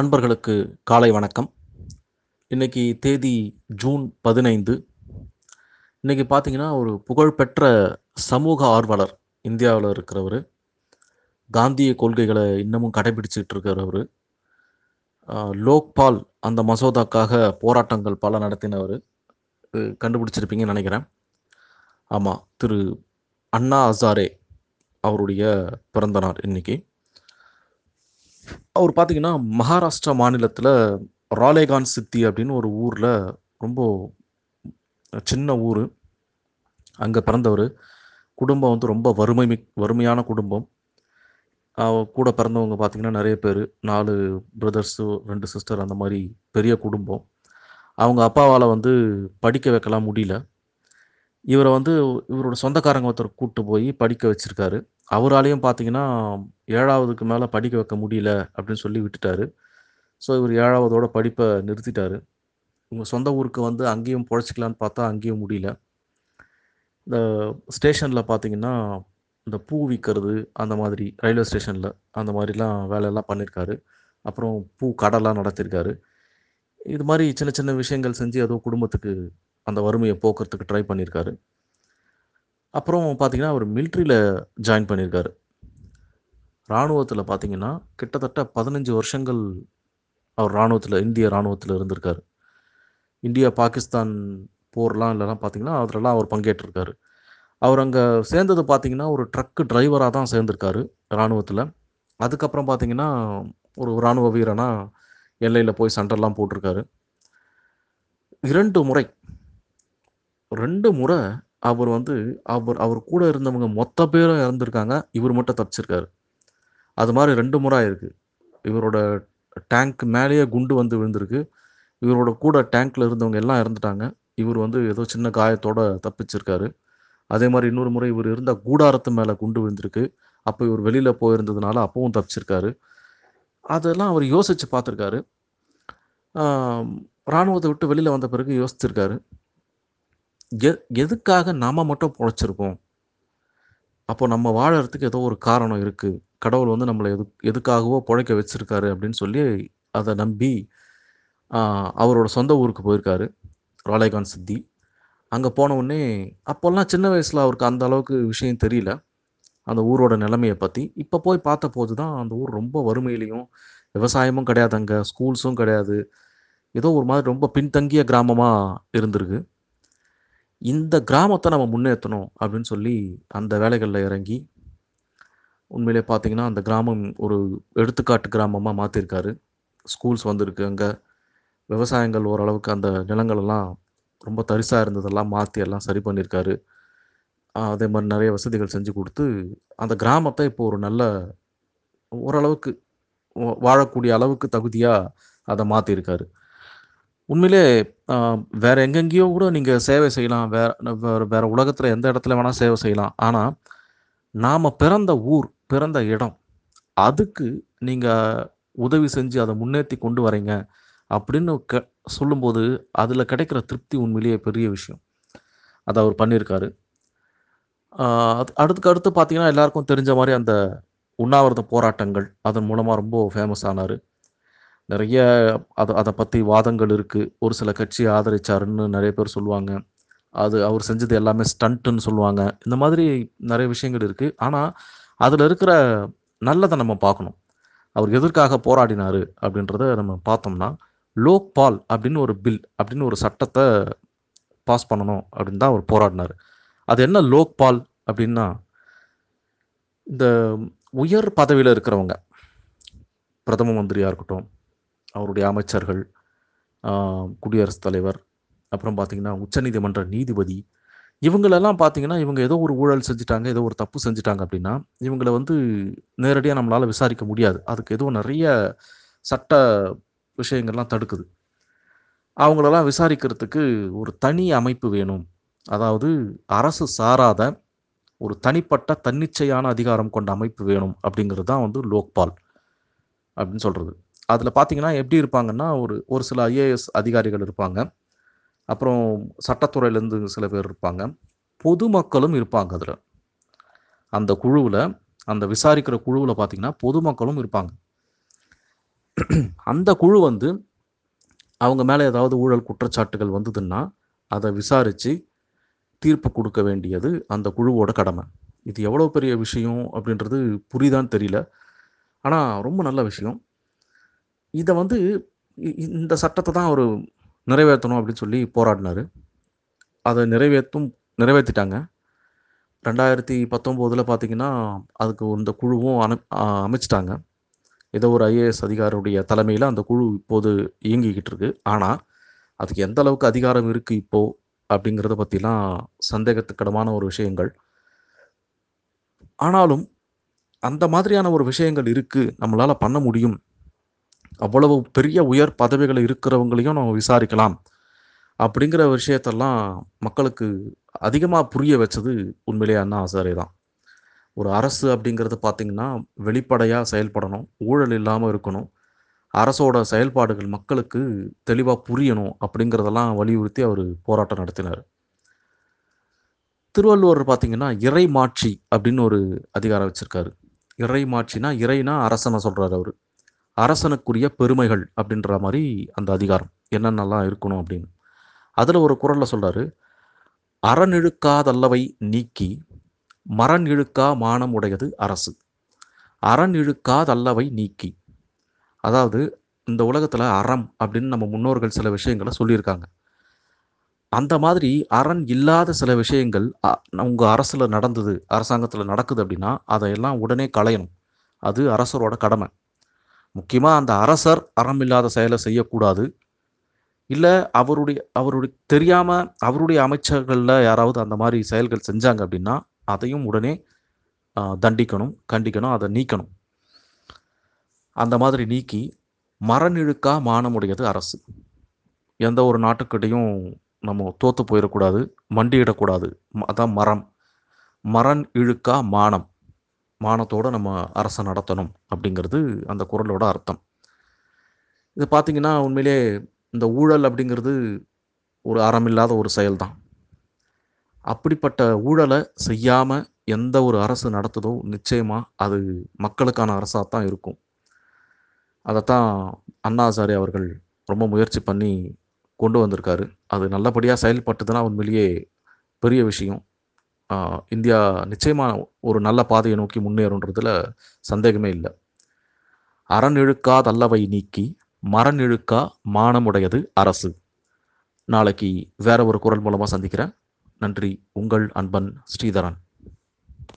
அன்பர்களுக்கு காலை வணக்கம். இன்னைக்கு தேதி ஜூன் பதினைந்து. இன்னைக்கு பார்த்தீங்கன்னா ஒரு புகழ்பெற்ற சமூக ஆர்வலர் இந்தியாவில் இருக்கிறவர். காந்திய கொள்கைகளை இன்னமும் கடைபிடிச்சிட்டு இருக்கிறவர். லோக்பால் அந்த மசோதாக்காக போராட்டங்கள் பல நடத்தினவர். கண்டுபிடிச்சிருப்பீங்கன்னு நினைக்கிறேன். ஆமாம் திரு அண்ணா ஹசாரே அவருடைய பிறந்த நாள் இன்னைக்கு. அவர் பார்த்தீங்கன்னா மகாராஷ்டிரா மாநிலத்தில் ராலேகான் சித்தி அப்படின்னு ஒரு ஊரில் ரொம்ப சின்ன ஊர். அங்கே பிறந்தவர். குடும்பம் வந்து ரொம்ப வறுமை மிக் வறுமையான குடும்பம். கூட பிறந்தவங்க பார்த்தீங்கன்னா நிறைய பேர். நாலு பிரதர்ஸு ரெண்டு சிஸ்டர் அந்த மாதிரி பெரிய குடும்பம். அவங்க அப்பாவால் வந்து படிக்க வைக்கலாம் முடியல. இவரை வந்து இவரோட சொந்தக்காரங்க ஒருத்தர் கூப்பிட்டு போய் படிக்க வச்சிருக்காரு. அவராலையும் பார்த்தீங்கன்னா ஏழாவதுக்கு மேலே படிக்க வைக்க முடியல அப்படின்னு சொல்லி விட்டுட்டாரு. ஸோ இவர் ஏழாவதோட படிப்பை நிறுத்திட்டாரு. இவங்க சொந்த ஊருக்கு வந்து அங்கேயும் பொழைச்சிக்கலான்னு பார்த்தா அங்கேயும் முடியல. இந்த ஸ்டேஷனில் பார்த்தீங்கன்னா இந்த பூ விற்கிறது அந்த மாதிரி ரயில்வே ஸ்டேஷனில் அந்த மாதிரிலாம் வேலையெல்லாம் பண்ணியிருக்காரு அப்புறம் பூ கடைலாம் நடத்தியிருக்காரு இது மாதிரி சின்ன சின்ன விஷயங்கள் செஞ்சு ஏதோ குடும்பத்துக்கு அந்த வறுமையை போக்குறதுக்கு ட்ரை பண்ணியிருக்காரு. அப்புறம் பார்த்தீங்கன்னா அவர் மிலிட்ரியில் ஜாயின் பண்ணியிருக்காரு. இராணுவத்தில் பார்த்தீங்கன்னா கிட்டத்தட்ட பதினஞ்சு வருஷங்கள் அவர் இராணுவத்தில் இந்திய இராணுவத்தில் இருந்திருக்காரு. இந்தியா பாகிஸ்தான் போர்லாம் இல்லைலாம் பார்த்தீங்கன்னா அதிலலாம் அவர் பங்கேற்றிருக்காரு. அவர் அங்கே சேர்ந்தது பார்த்தீங்கன்னா ஒரு ட்ரக்கு டிரைவராக தான் சேர்ந்திருக்காரு இராணுவத்தில் அதுக்கப்புறம் பார்த்தீங்கன்னா ஒரு இராணுவ வீரனாக எல்லையில் போய் சண்டெல்லாம் போட்டிருக்காரு. இரண்டு முறை ரெண்டு முறை அவர் வந்து அவர் அவர் கூட இருந்தவங்க மொத்த பேரும் இறந்துருக்காங்க. இவர் மட்டும் தப்பிச்சிருக்காரு. அது மாதிரி ரெண்டு முறை ஆயிருக்கு. இவரோட டேங்க் மேலேயே குண்டு வந்து விழுந்திருக்கு. இவரோட கூட டேங்க்ல இருந்தவங்க எல்லாம் இறந்துட்டாங்க. இவர் வந்து ஏதோ சின்ன காயத்தோட தப்பிச்சிருக்காரு. அதே மாதிரி இன்னொரு முறை இவர் இருந்த கூடாரத்து மேலே குண்டு விழுந்திருக்கு. அப்போ இவர் வெளியில் போயிருந்ததுனால அப்பவும் தப்பிச்சிருக்காரு. அதெல்லாம் அவர் யோசித்து பார்த்துருக்காரு. இராணுவத்தை விட்டு வெளியில் வந்த பிறகு யோசிச்சிருக்காரு. எ எதுக்காக நாம் மட்டும் பொழைச்சிருக்கோம்? அப்போ நம்ம வாழறதுக்கு ஏதோ ஒரு காரணம் இருக்குது கடவுள் வந்து நம்மளை எது எதுக்காகவோ பொழைக்க வச்சுருக்காரு அப்படின்னு சொல்லி அதை நம்பி அவரோட சொந்த ஊருக்கு போயிருக்காரு ராலேகான் சித்தி. அங்கே போன உடனே அப்போல்லாம் சின்ன வயசில் அவருக்கு அந்த அளவுக்கு விஷயம் தெரியல. அந்த ஊரோட நிலைமையை பற்றி இப்போ போய் பார்த்த போது தான் அந்த ஊர் ரொம்ப வறுமையிலையும் விவசாயமும் கிடையாது அங்கே ஸ்கூல்ஸும் கிடையாது. ஏதோ ஒரு மாதிரி ரொம்ப பின்தங்கிய கிராமமாக இருந்திருக்கு. இந்த கிராமத்தை நம்ம முன்னேற்றணும் அப்படின்னு சொல்லி அந்த வேலைகளில் இறங்கி உண்மையிலே பார்த்தீங்கன்னா அந்த கிராமம் ஒரு எடுத்துக்காட்டு கிராமமாக மாற்றிருக்காரு ஸ்கூல்ஸ் வந்திருக்கு அங்கே. விவசாயங்கள் ஓரளவுக்கு அந்த நிலங்களெல்லாம் ரொம்ப தரிசாக இருந்ததெல்லாம் மாற்றி எல்லாம் சரி பண்ணியிருக்காரு அதே மாதிரி நிறைய வசதிகள் செஞ்சு கொடுத்து அந்த கிராமத்தை இப்போ ஒரு நல்ல ஓரளவுக்கு வாழக்கூடிய அளவுக்கு தகுதியாக அதை மாற்றிருக்காரு உண்மையிலே வேற எங்கெங்கேயோ கூட நீங்கள் சேவை செய்யலாம். வேற வேற வேற உலகத்தில் எந்த இடத்துல வேணா சேவை செய்யலாம். ஆனால் நாம் பிறந்த ஊர் பிறந்த இடம் அதுக்கு நீங்கள் உதவி செஞ்சு அதை முன்னேற்றி கொண்டு வரீங்க அப்படின்னு க சொல்லும்போது அதில் கிடைக்கிற திருப்தி உண்மையிலேயே பெரிய விஷயம். அதை அவர் பண்ணியிருக்காரு. அது அடுத்துக்கு அடுத்து பார்த்தீங்கன்னா எல்லாருக்கும் தெரிஞ்ச மாதிரி அந்த உண்ணாவிரத போராட்டங்கள் அதன் மூலமாக ரொம்ப ஃபேமஸ் ஆனார். நிறைய அதை அதை பற்றி வாதங்கள் இருக்குது ஒரு சில கட்சி ஆதரிச்சாருன்னு நிறைய பேர் சொல்லுவாங்க. அது அவர் செஞ்சது எல்லாமே ஸ்டண்ட்டுன்னு சொல்லுவாங்க. இந்த மாதிரி நிறைய விஷயங்கள் இருக்குது ஆனால் அதில் இருக்கிற நல்லதை நம்ம பார்க்கணும். அவர் எதற்காக போராடினார் அப்படின்றத நம்ம பார்த்தோம்னா லோக்பால் அப்படின்னு ஒரு பில் அப்படின்னு ஒரு சட்டத்தை பாஸ் பண்ணணும் அப்படின்னு தான் அவர் போராடினார். அது என்ன லோக்பால் அப்படின்னா இந்த உயர் பதவியில் இருக்கிறவங்க பிரதம மந்திரியாக இருக்கட்டும் அவருடைய அமைச்சர்கள் குடியரசுத் தலைவர் அப்புறம் பார்த்தீங்கன்னா உச்சநீதிமன்ற நீதிபதி இவங்களெல்லாம் பார்த்தீங்கன்னா இவங்க ஏதோ ஒரு ஊழல் செஞ்சுட்டாங்க ஏதோ ஒரு தப்பு செஞ்சுட்டாங்க அப்படின்னா இவங்களை வந்து நேரடியாக நம்மளால் விசாரிக்க முடியாது. அதுக்கு ஏதோ நிறைய சட்ட விஷயங்கள்லாம் தடுக்குது. அவங்களெல்லாம் விசாரிக்கிறதுக்கு ஒரு தனி அமைப்பு வேணும். அதாவது அரசு சாராத ஒரு தனிப்பட்ட தன்னிச்சையான அதிகாரம் கொண்ட அமைப்பு வேணும் அப்படிங்கிறது தான் வந்து லோக்பால் அப்படின்னு சொல்கிறது அதில் பார்த்தீங்கன்னா எப்படி இருப்பாங்கன்னா ஒரு ஒரு சில ஐஏஎஸ் அதிகாரிகள் இருப்பாங்க. அப்புறம் சட்டத்துறையிலேருந்து சில பேர் இருப்பாங்க. பொதுமக்களும் இருப்பாங்க அதில். அந்த குழுவில் அந்த விசாரிக்கிற குழுவில் பார்த்தீங்கன்னா பொதுமக்களும் இருப்பாங்க. அந்த குழு வந்து அவங்க மேலே ஏதாவது ஊழல் குற்றச்சாட்டுகள் வந்ததுன்னா அதை விசாரித்து தீர்ப்பு கொடுக்க வேண்டியது அந்த குழுவோட கடமை. இது எவ்வளோ பெரிய விஷயம் அப்படின்றது புரியுதான்னு தெரியல. ஆனால் ரொம்ப நல்ல விஷயம். இதை வந்து இ- இந்த சட்டத்தை தான் அவர் நிறைவேற்றணும் அப்படின்னு சொல்லி போராடினார். அதை நிறைவேற்றும் நிறைவேற்றிட்டாங்க ரெண்டாயிரத்தி பத்தொம்போதில் பார்த்தீங்கன்னா அதுக்கு இந்த குழுவும் அனு அமைச்சிட்டாங்க. ஏதோ ஒரு ஐஏஎஸ் அதிகாரியுடைய தலைமையில் அந்த குழு இப்போது இயங்கிக்கிட்டு இருக்கு. ஆனால் அதுக்கு எந்த அளவுக்கு அதிகாரம் இருக்குது இப்போ அப்படிங்கிறத பற்றிலாம் சந்தேகத்துக்கிடமான ஒரு விஷயங்கள். ஆனாலும் அந்த மாதிரியான ஒரு விஷயங்கள் இருக்குது நம்மளால் பண்ண முடியும். அவ்வளவு பெரிய உயர் பதவிகள் இருக்கிறவங்களையும் நம்ம விசாரிக்கலாம் அப்படிங்கிற விஷயத்தெல்லாம் மக்களுக்கு அதிகமாக புரிய வச்சது உண்மையிலேயே அண்ணா ஹசாரே தான். ஒரு அரசு அப்படிங்கிறது பார்த்திங்கன்னா வெளிப்படையாக செயல்படணும் ஊழல் இல்லாமல் இருக்கணும் அரசோட செயல்பாடுகள் மக்களுக்கு தெளிவாக புரியணும் அப்படிங்கிறதெல்லாம் வலியுறுத்தி அவர் போராட்டம் நடத்தினார். திருவள்ளுவர் பார்த்திங்கன்னா இறை மாட்சி அப்படின்னு ஒரு அதிகாரம் வச்சுருக்காரு. இறை மாட்சினா இறைனா அரசனை சொல்கிறார் அவர். அரசனுக்குரிய பெருமைகள் அப்படின்ற மாதிரி அந்த அதிகாரம் என்னென்னலாம் இருக்கணும் அப்படின்னு. அதில் ஒரு குரலில் சொல்றாரு அறநிழுக்காதல்லவை நீக்கி மரண் இழுக்கா மானம் உடையது அரசு. அரண் இழுக்காதல்லவை நீக்கி. அதாவது இந்த உலகத்தில் அறம் அப்படின்னு நம்ம முன்னோர்கள் சில விஷயங்களை சொல்லியிருக்காங்க. அந்த மாதிரி அரண் இல்லாத சில விஷயங்கள் அ- அரசில் நடந்தது அரசாங்கத்தில் நடக்குது அப்படின்னா அதையெல்லாம் உடனே களையணும். அது அரசரோட கடமை. முக்கியமாக அந்த அரசர் அறம் இல்லாத செயலை செய்யக்கூடாது. இல்லை அவருடைய அவருடைய தெரியாமல் அவருடைய அமைச்சர்களில் யாராவது அந்த மாதிரி செயல்கள் செஞ்சாங்க அப்படின்னா அதையும் உடனே தண்டிக்கணும் கண்டிக்கணும் அதை நீக்கணும். அந்த மாதிரி நீக்கி மரநிழுக்கா மானமுடையது அரசு. எந்த ஒரு நாட்டுக்கிட்டையும் நம்ம தோற்று போயிடக்கூடாது மண்டியிடக்கூடாது. ம- அதான் மரம். மரண் இழுக்கா மானம். மானத்தோடு நம்ம அரசை நடத்தணும் அப்படிங்கிறது அந்த குரலோட அர்த்தம். இது பார்த்திங்கன்னா உண்மையிலே இந்த ஊழல் அப்படிங்கிறது ஒரு அறமில்லாத ஒரு செயல்தான். அப்படிப்பட்ட ஊழலை செய்யாமல் எந்த ஒரு அரசு நடத்துதோ நிச்சயமாக அது மக்களுக்கான அரசாக தான் இருக்கும். அதைத்தான் அண்ணாசாரி அவர்கள் ரொம்ப முயற்சி பண்ணி கொண்டு வந்திருக்காரு. அது நல்லபடியாக செயல்பட்டதுன்னா உண்மையிலேயே பெரிய விஷயம். இந்தியா நிச்சயமாக ஒரு நல்ல பாதையை நோக்கி முன்னேறுன்றதுல சந்தேகமே இல்லை. அரண் இழுக்காதல்லவை நீக்கி மரண் இழுக்கா மானமுடையது அரசு. நாளைக்கு வேற ஒரு குரல் மூலமாக சந்திக்கிறேன். நன்றி. உங்கள் அன்பன் ஸ்ரீதரன்.